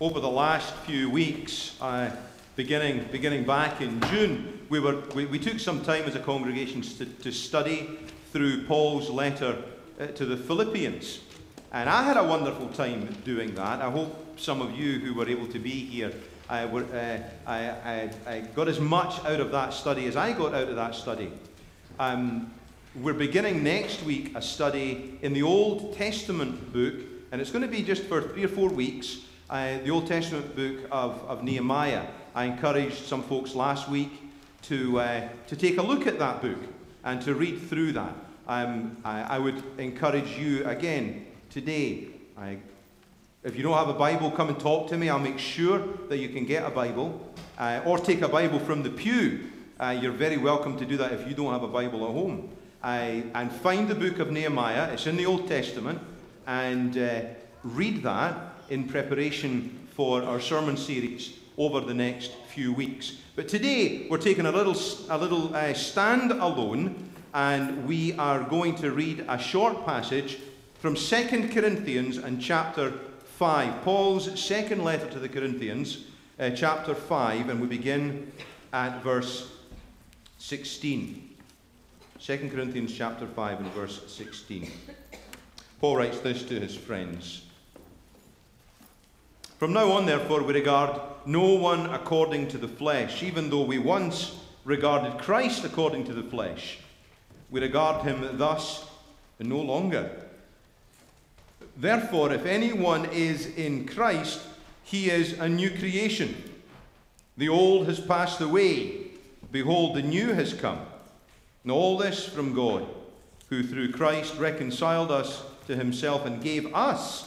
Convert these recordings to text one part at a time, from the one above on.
over the last few weeks, uh, beginning, beginning back in June, we, were, we, we took some time as a congregation to, to study through Paul's letter uh, to the Philippians. And I had a wonderful time doing that. I hope some of you who were able to be here uh, were, uh, I, I, I, got as much out of that study as I got out of that study. Um, we're beginning next week a study in the Old Testament book, and it's going to be just for three or four weeks. Uh, the Old Testament book of, of Nehemiah. I encouraged some folks last week to, uh, to take a look at that book and to read through that. Um, I, I, would encourage you again today. I, if you don't have a Bible, come and talk to me. I'll make sure that you can get a Bible uh, or take a Bible from the pew. Uh, you're very welcome to do that if you don't have a Bible at home. and find the book of Nehemiah. It's in the Old Testament. And uh, read that in preparation for our sermon series over the next few weeks. But today we're taking a little, a little uh, stand alone and we are going to read a short passage from 2 Corinthians and chapter 5. Paul's second letter to the Corinthians, uh, chapter 5, and we begin at verse 16. 2 Corinthians chapter 5 and verse 16. Paul writes this to his friends. From now on, therefore, we regard no one according to the flesh, even though we once regarded Christ according to the flesh. We regard him thus no longer. Therefore, if anyone is in Christ, he is a new creation. The old has passed away. Behold, the new has come. And all this from God, who through Christ reconciled us to himself and gave us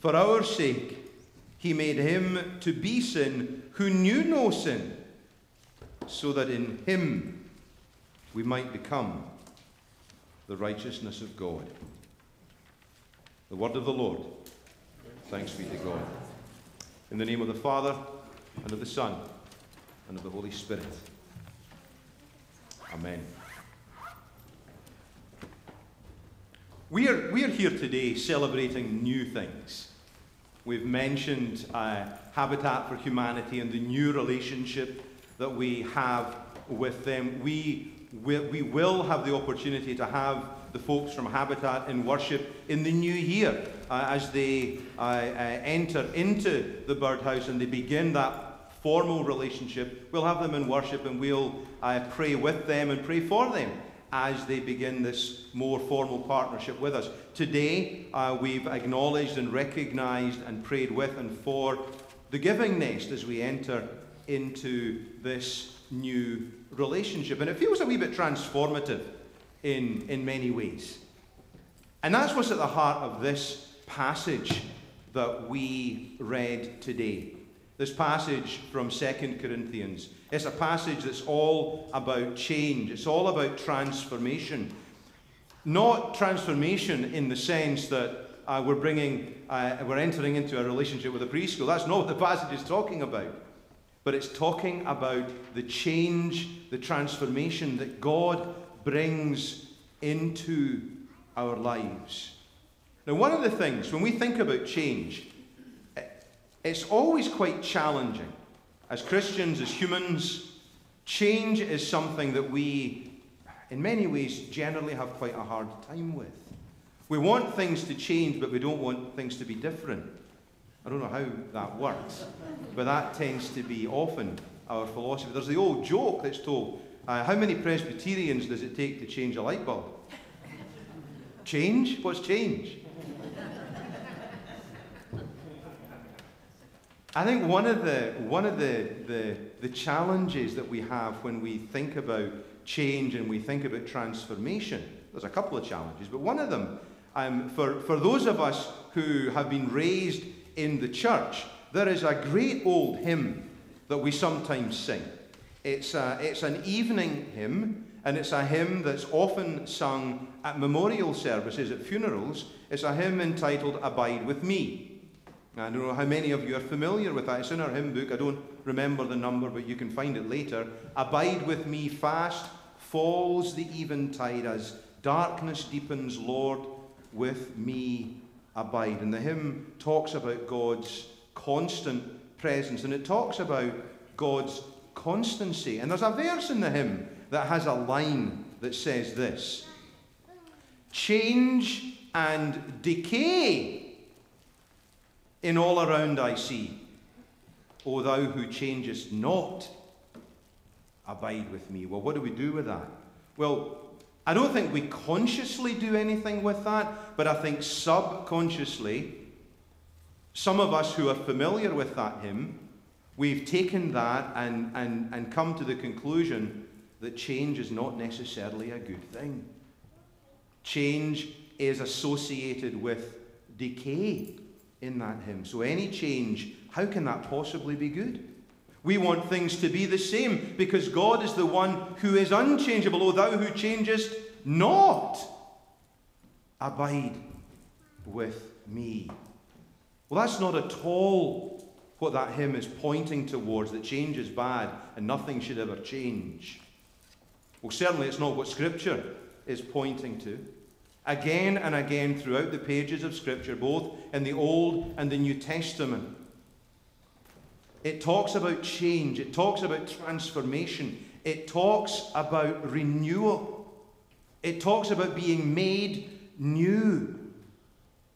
For our sake, he made him to be sin who knew no sin, so that in him we might become the righteousness of God. The word of the Lord. Thanks be to God. In the name of the Father, and of the Son, and of the Holy Spirit. Amen. We are, we are here today celebrating new things. We've mentioned uh, Habitat for Humanity and the new relationship that we have with them. We, we, we will have the opportunity to have the folks from Habitat in worship in the new year uh, as they uh, uh, enter into the birdhouse and they begin that formal relationship. We'll have them in worship and we'll uh, pray with them and pray for them as they begin this more formal partnership with us. Today, uh, we've acknowledged and recognized and prayed with and for the giving nest as we enter into this new relationship. And it feels a wee bit transformative in, in many ways. And that's what's at the heart of this passage that we read today. This passage from 2 Corinthians. It's a passage that's all about change, it's all about transformation. Not transformation in the sense that uh, we're bringing, uh, we're entering into a relationship with a preschool. That's not what the passage is talking about. But it's talking about the change, the transformation that God brings into our lives. Now, one of the things, when we think about change, it's always quite challenging. As Christians, as humans, change is something that we, in many ways, generally have quite a hard time with. We want things to change, but we don't want things to be different. I don't know how that works, but that tends to be often our philosophy. There's the old joke that's told uh, how many Presbyterians does it take to change a light bulb? change? What's change? I think one of the, one of the, the, the challenges that we have when we think about change and we think about transformation, there's a couple of challenges, but one of them, um, for, for those of us who have been raised in the church, there is a great old hymn that we sometimes sing. It's, a, it's an evening hymn, and it's a hymn that's often sung at memorial services, at funerals. It's a hymn entitled Abide with Me. I don't know how many of you are familiar with that. It's in our hymn book. I don't remember the number, but you can find it later. Abide with me fast, falls the eventide as darkness deepens, Lord, with me abide. And the hymn talks about God's constant presence, and it talks about God's constancy. And there's a verse in the hymn that has a line that says this Change and decay in all around I see. O thou who changest not, abide with me. Well, what do we do with that? Well, I don't think we consciously do anything with that, but I think subconsciously, some of us who are familiar with that hymn, we've taken that and, and, and come to the conclusion that change is not necessarily a good thing. Change is associated with decay in that hymn. So, any change, how can that possibly be good? We want things to be the same because God is the one who is unchangeable. O thou who changest not, abide with me. Well, that's not at all what that hymn is pointing towards that change is bad and nothing should ever change. Well, certainly it's not what Scripture is pointing to. Again and again throughout the pages of Scripture, both in the Old and the New Testament, it talks about change, it talks about transformation, it talks about renewal, it talks about being made new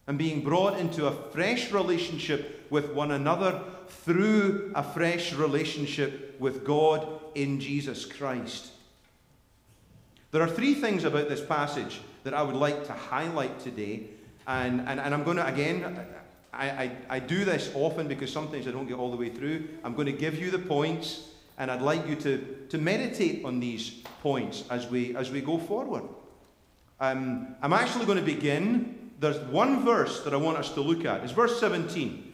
and being brought into a fresh relationship with one another through a fresh relationship with God in Jesus Christ. There are three things about this passage that I would like to highlight today. And, and, and I'm going to, again, I, I, I do this often because sometimes I don't get all the way through. I'm going to give you the points, and I'd like you to, to meditate on these points as we, as we go forward. Um, I'm actually going to begin. There's one verse that I want us to look at. It's verse 17.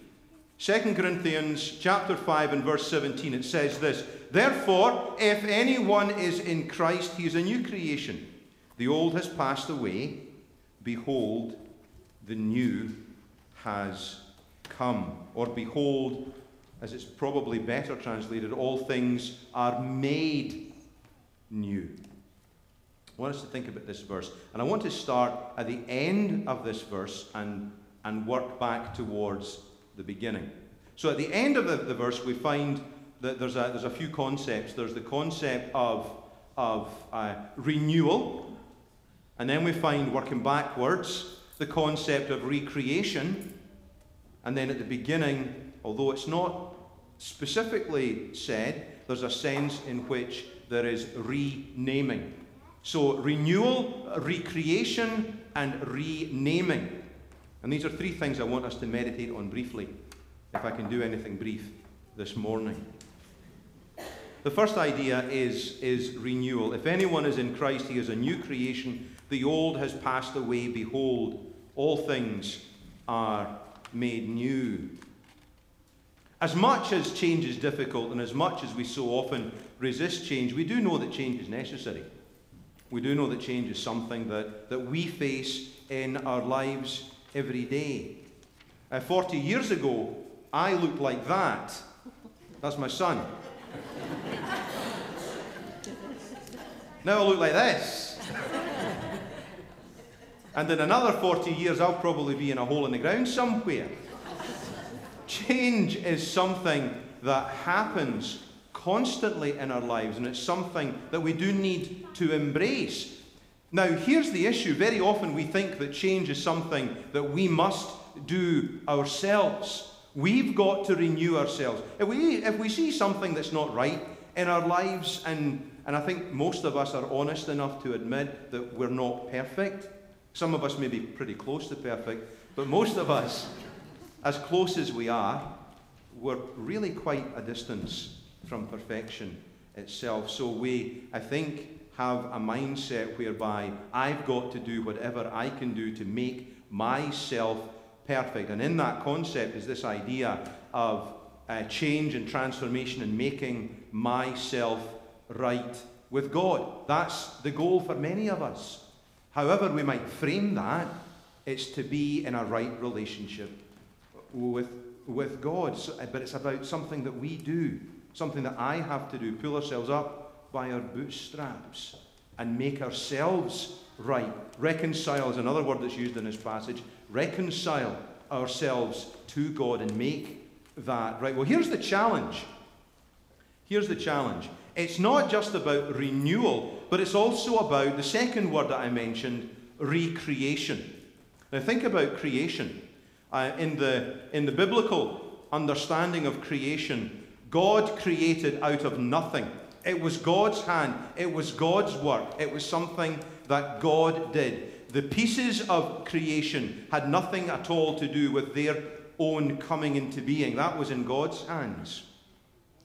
2 Corinthians chapter 5 and verse 17. It says this Therefore, if anyone is in Christ, he is a new creation. The old has passed away. Behold, the new has come. Or behold, as it's probably better translated, all things are made new. I want us to think about this verse. And I want to start at the end of this verse and, and work back towards the beginning. So at the end of the, the verse, we find that there's a, there's a few concepts. There's the concept of, of uh, renewal, and then we find, working backwards, the concept of recreation. And then at the beginning, although it's not specifically said, there's a sense in which there is renaming. So, renewal, recreation, and renaming. And these are three things I want us to meditate on briefly, if I can do anything brief this morning. The first idea is, is renewal. If anyone is in Christ, he is a new creation. The old has passed away. Behold, all things are made new. As much as change is difficult and as much as we so often resist change, we do know that change is necessary. We do know that change is something that, that we face in our lives every day. Uh, 40 years ago, I looked like that. That's my son. now I look like this. And in another 40 years, I'll probably be in a hole in the ground somewhere. Change is something that happens constantly in our lives, and it's something that we do need to embrace. Now, here's the issue. Very often we think that change is something that we must do ourselves. We've got to renew ourselves. If we, if we see something that's not right in our lives, and, and I think most of us are honest enough to admit that we're not perfect, some of us may be pretty close to perfect, but most of us, as close as we are, we're really quite a distance from perfection itself. So we, I think, have a mindset whereby I've got to do whatever I can do to make myself perfect. And in that concept is this idea of uh, change and transformation and making myself right with God. That's the goal for many of us. However, we might frame that, it's to be in a right relationship with, with God. So, eh, but it's about something that we do, something that I have to do, pull ourselves up by our bootstraps and make ourselves right. Reconcile is another word that's used in this passage. Reconcile ourselves to God and make that right. Well, here's the challenge. Here's the challenge. It's not just about renewal, but it's also about the second word that I mentioned, recreation. Now, think about creation. Uh, in, the, in the biblical understanding of creation, God created out of nothing. It was God's hand, it was God's work, it was something that God did. The pieces of creation had nothing at all to do with their own coming into being. That was in God's hands.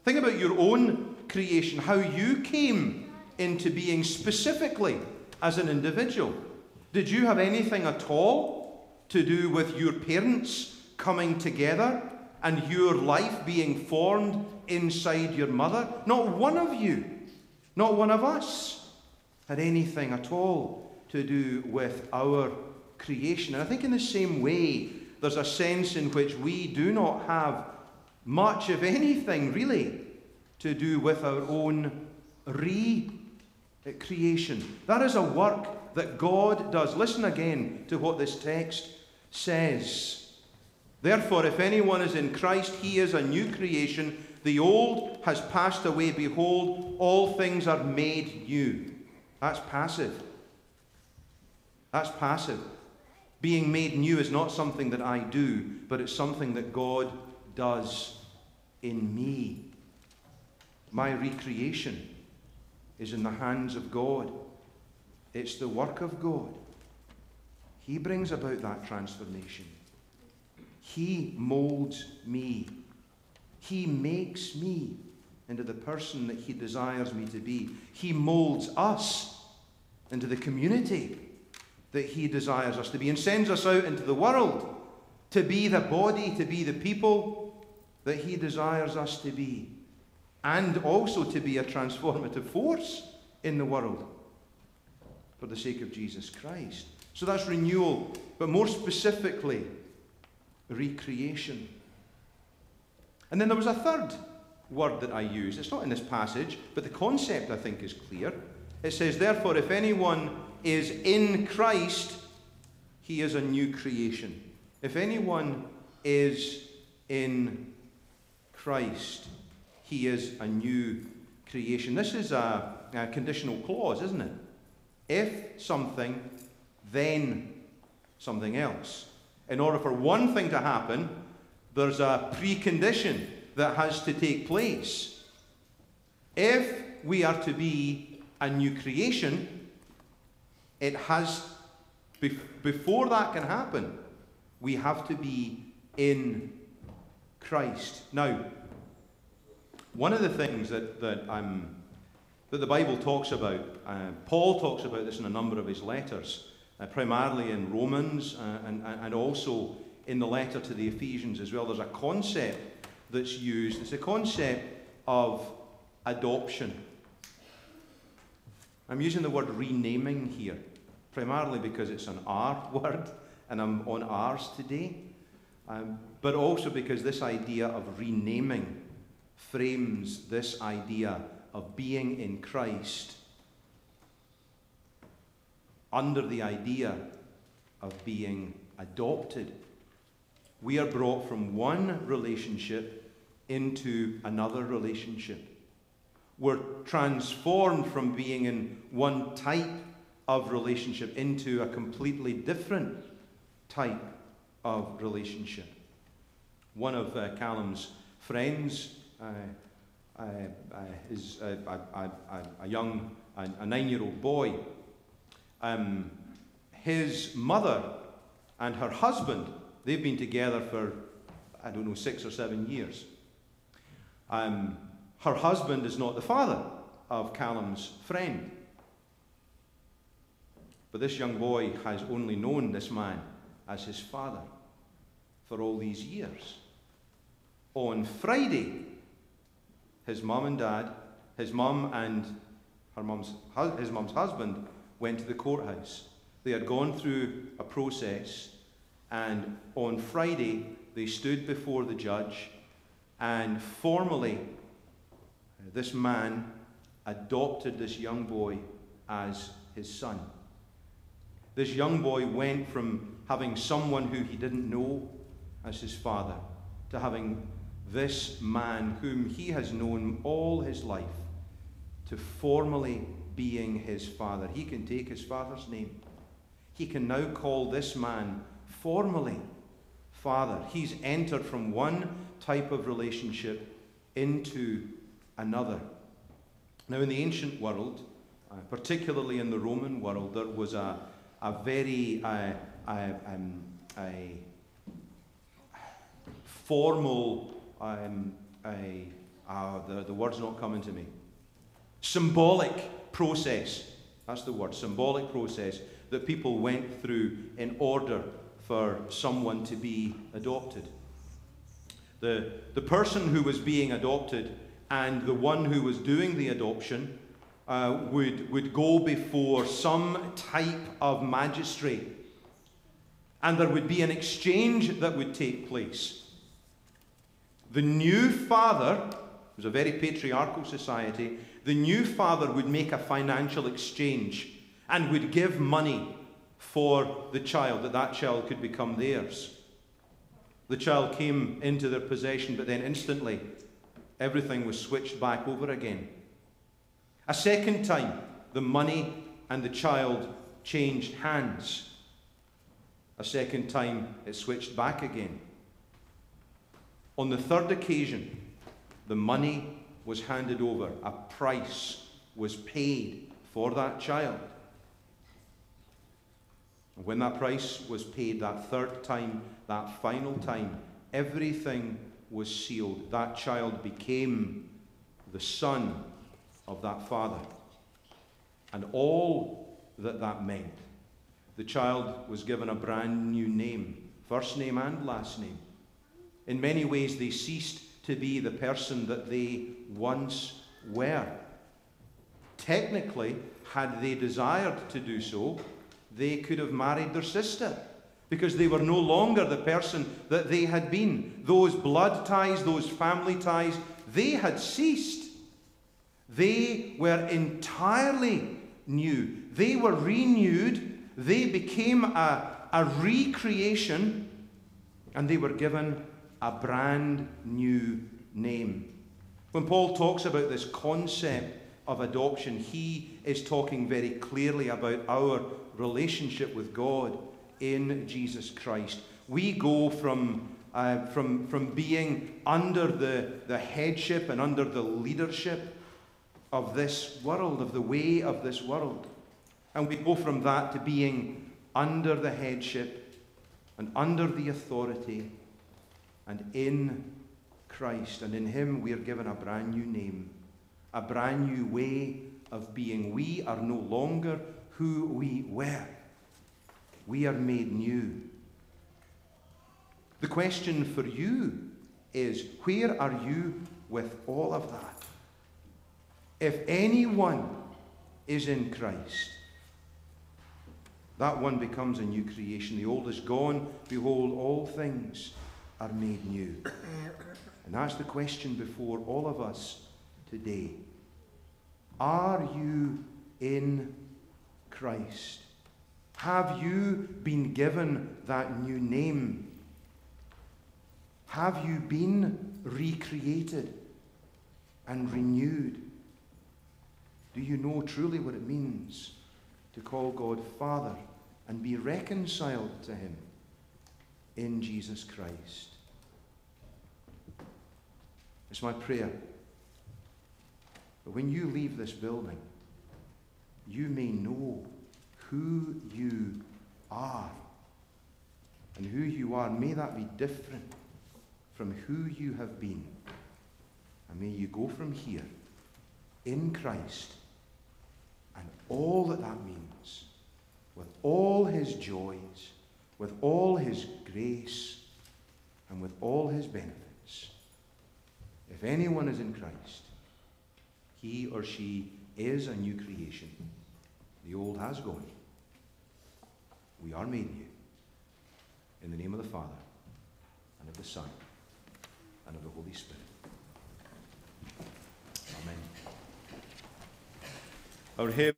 Think about your own creation, how you came into being specifically as an individual. Did you have anything at all to do with your parents coming together and your life being formed inside your mother? Not one of you, not one of us, had anything at all to do with our creation. And I think, in the same way, there's a sense in which we do not have much of anything really to do with our own recreation. That is a work that God does. Listen again to what this text says. Therefore, if anyone is in Christ, he is a new creation. The old has passed away. Behold, all things are made new. That's passive. That's passive. Being made new is not something that I do, but it's something that God does in me. My recreation is in the hands of God, it's the work of God. He brings about that transformation. He molds me. He makes me into the person that He desires me to be. He molds us into the community that He desires us to be and sends us out into the world to be the body, to be the people that He desires us to be, and also to be a transformative force in the world for the sake of Jesus Christ. So that's renewal, but more specifically, recreation. And then there was a third word that I use. It's not in this passage, but the concept I think is clear. It says, Therefore, if anyone is in Christ, he is a new creation. If anyone is in Christ, he is a new creation. This is a, a conditional clause, isn't it? If something, then something else. In order for one thing to happen, there's a precondition that has to take place. If we are to be a new creation, it has, before that can happen, we have to be in Christ. Now, one of the things that, that, that the Bible talks about, uh, Paul talks about this in a number of his letters, uh, primarily in Romans uh, and, and also in the letter to the Ephesians as well. There's a concept that's used. It's a concept of adoption. I'm using the word renaming here, primarily because it's an R word, and I'm on R's today, um, but also because this idea of renaming frames this idea of being in Christ under the idea of being adopted. We are brought from one relationship into another relationship. We're transformed from being in one type of relationship into a completely different type of relationship. One of uh, Callum's friends is a, young, a, nine year old boy. Um, his mother and her husband, they've been together for, I don't know, six or seven years. Um, her husband is not the father of Callum's friend. But this young boy has only known this man as his father. for all these years. On Friday, his mum and dad, his mum and her mum's, his mum's husband went to the courthouse. They had gone through a process, and on Friday, they stood before the judge, and formally, uh, this man adopted this young boy as his son. This young boy went from having someone who he didn't know as his father to having this man whom he has known all his life to formally being his father. He can take his father's name. He can now call this man formally father. He's entered from one type of relationship into another. Now, in the ancient world, uh, particularly in the Roman world, there was a, a very uh, um, a formal, um, a, uh, the, the word's not coming to me, symbolic process. That's the word, symbolic process that people went through in order for someone to be adopted. The, the person who was being adopted and the one who was doing the adoption uh, would, would go before some type of magistrate. And there would be an exchange that would take place. The new father, it was a very patriarchal society, the new father would make a financial exchange and would give money for the child, that that child could become theirs. The child came into their possession, but then instantly everything was switched back over again. A second time, the money and the child changed hands. A second time, it switched back again. On the third occasion, the money was handed over, a price was paid for that child. And when that price was paid that third time, that final time, everything was sealed. That child became the son of that father. And all that that meant. The child was given a brand new name, first name and last name. In many ways, they ceased to be the person that they once were. Technically, had they desired to do so, they could have married their sister because they were no longer the person that they had been. Those blood ties, those family ties, they had ceased. They were entirely new. They were renewed. They became a, a recreation, and they were given a brand new name. When Paul talks about this concept of adoption, he is talking very clearly about our relationship with God in Jesus Christ. We go from, uh, from, from being under the, the headship and under the leadership of this world, of the way of this world. And we go from that to being under the headship and under the authority and in Christ. And in Him we are given a brand new name, a brand new way of being. We are no longer who we were, we are made new. The question for you is where are you with all of that? If anyone is in Christ, that one becomes a new creation. The old is gone. Behold, all things are made new. And that's the question before all of us today. Are you in Christ? Have you been given that new name? Have you been recreated and renewed? Do you know truly what it means to call God Father and be reconciled to Him in Jesus Christ? It's my prayer that when you leave this building, you may know who you are. And who you are, may that be different from who you have been. And may you go from here in Christ and all that that means, with all his joys, with all his grace, and with all his benefits. If anyone is in Christ, he or she is a new creation. The old has gone. We are made new. In the name of the Father, and of the Son, and of the Holy Spirit. Amen. Our.